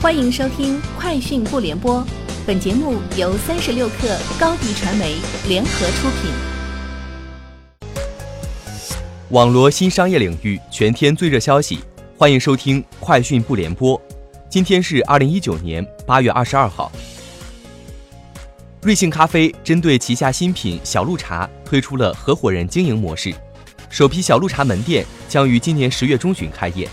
欢迎收听《快讯不联播》，本节目由三十六克高低传媒联合出品。网罗新商业领域全天最热消息，欢迎收听《快讯不联播》。今天是二零一九年八月二十二号。瑞幸咖啡针对旗下新品小鹿茶推出了合伙人经营模式，首批小鹿茶门店将于今年十月中旬开业。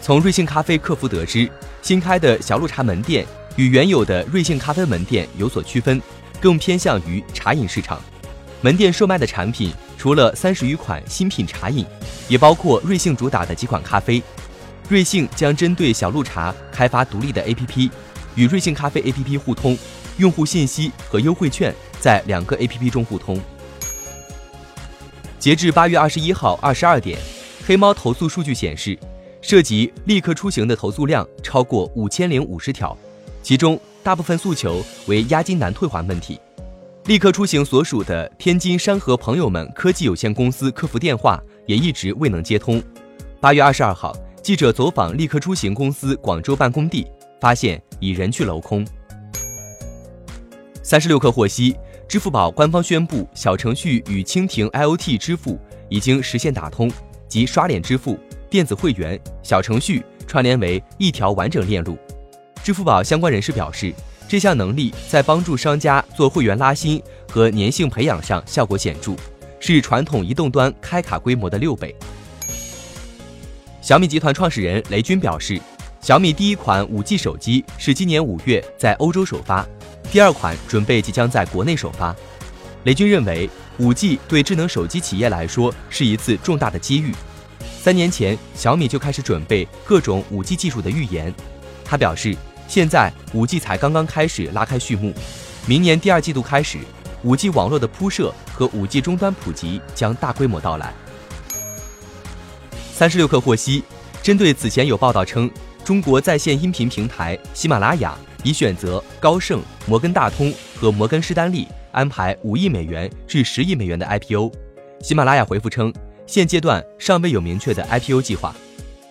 从瑞幸咖啡客服得知，新开的小鹿茶门店与原有的瑞幸咖啡门店有所区分，更偏向于茶饮市场。门店售卖的产品除了三十余款新品茶饮，也包括瑞幸主打的几款咖啡。瑞幸将针对小鹿茶开发独立的 APP，与瑞幸咖啡 APP 互通，用户信息和优惠券在两个 APP 中互通。截至八月二十一号二十二点，黑猫投诉数据显示。涉及立刻出行的投诉量超过五千零五十条，其中大部分诉求为押金难退还问题。立刻出行所属的天津山河朋友们科技有限公司客服电话也一直未能接通。八月二十二号，记者走访立刻出行公司广州办公地，发现已人去楼空。三十六氪获悉，支付宝官方宣布，小程序与蜻蜓 IoT 支付已经实现打通，即刷脸支付。电子会员小程序串联为一条完整链路。支付宝相关人士表示，这项能力在帮助商家做会员拉新和粘性培养上效果显著，是传统移动端开卡规模的六倍。小米集团创始人雷军表示，小米第一款 5G 手机是今年五月在欧洲首发，第二款准备即将在国内首发。雷军认为，5G 对智能手机企业来说是一次重大的机遇。三年前，小米就开始准备各种五 G 技术的预言。他表示，现在五 G 才刚刚开始拉开序幕，明年第二季度开始，五 G 网络的铺设和五 G 终端普及将大规模到来。三十六氪获悉，针对此前有报道称中国在线音频平台喜马拉雅已选择高盛、摩根大通和摩根士丹利安排五亿美元至十亿美元的 IPO，喜马拉雅回复称。现阶段尚未有明确的 IPO 计划，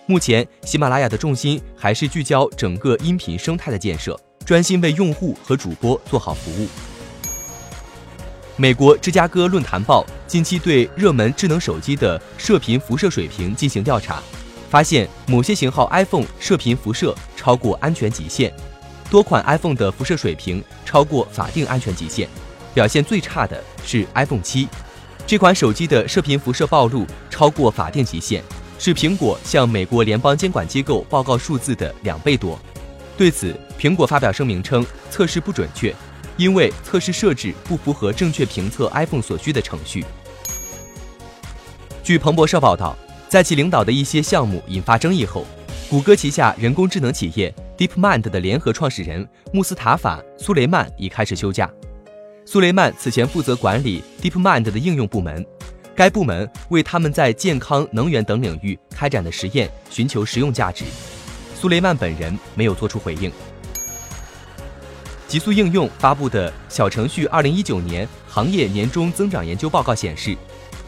目前喜马拉雅的重心还是聚焦整个音频生态的建设，专心为用户和主播做好服务。美国芝加哥论坛报近期对热门智能手机的射频辐射水平进行调查，发现某些型号 iPhone 射频辐射超过安全极限，多款 iPhone 的辐射水平超过法定安全极限，表现最差的是 iPhone 七。这款手机的射频辐射暴露超过法定极限，是苹果向美国联邦监管机构报告数字的两倍多。对此，苹果发表声明称，测试不准确，因为测试设置不符合正确评测 iPhone 所需的程序。据彭博社报道，在其领导的一些项目引发争议后，谷歌旗下人工智能企业 DeepMind 的联合创始人穆斯塔法·苏雷曼已开始休假。苏雷曼此前负责管理 DeepMind 的应用部门，该部门为他们在健康、能源等领域开展的实验寻求实用价值。苏雷曼本人没有做出回应。极速应用发布的小程序2019年行业年终增长研究报告显示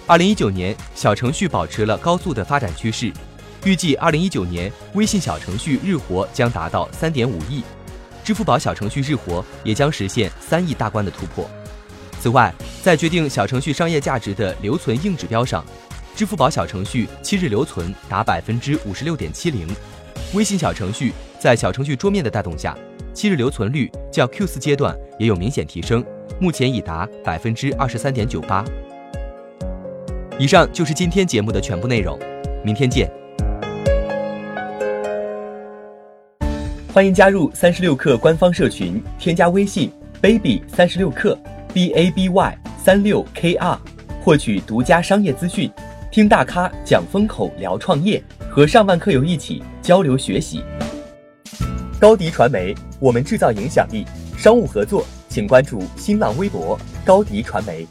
，2019年小程序保持了高速的发展趋势，预计2019年微信小程序日活将达到3.5亿。支付宝小程序日活也将实现三亿大关的突破。此外，在决定小程序商业价值的留存硬指标上，支付宝小程序七日留存达百分之五十六点七零，微信小程序在小程序桌面的带动下，七日留存率较 Q 四阶段也有明显提升，目前已达百分之二十三点九八。以上就是今天节目的全部内容，明天见。欢迎加入三十六氪官方社群，添加微信 baby 三十六氪 b a b y 三六 k r，获取独家商业资讯，听大咖讲风口，聊创业，和上万客友一起交流学习。高迪传媒，我们制造影响力。商务合作，请关注新浪微博高迪传媒。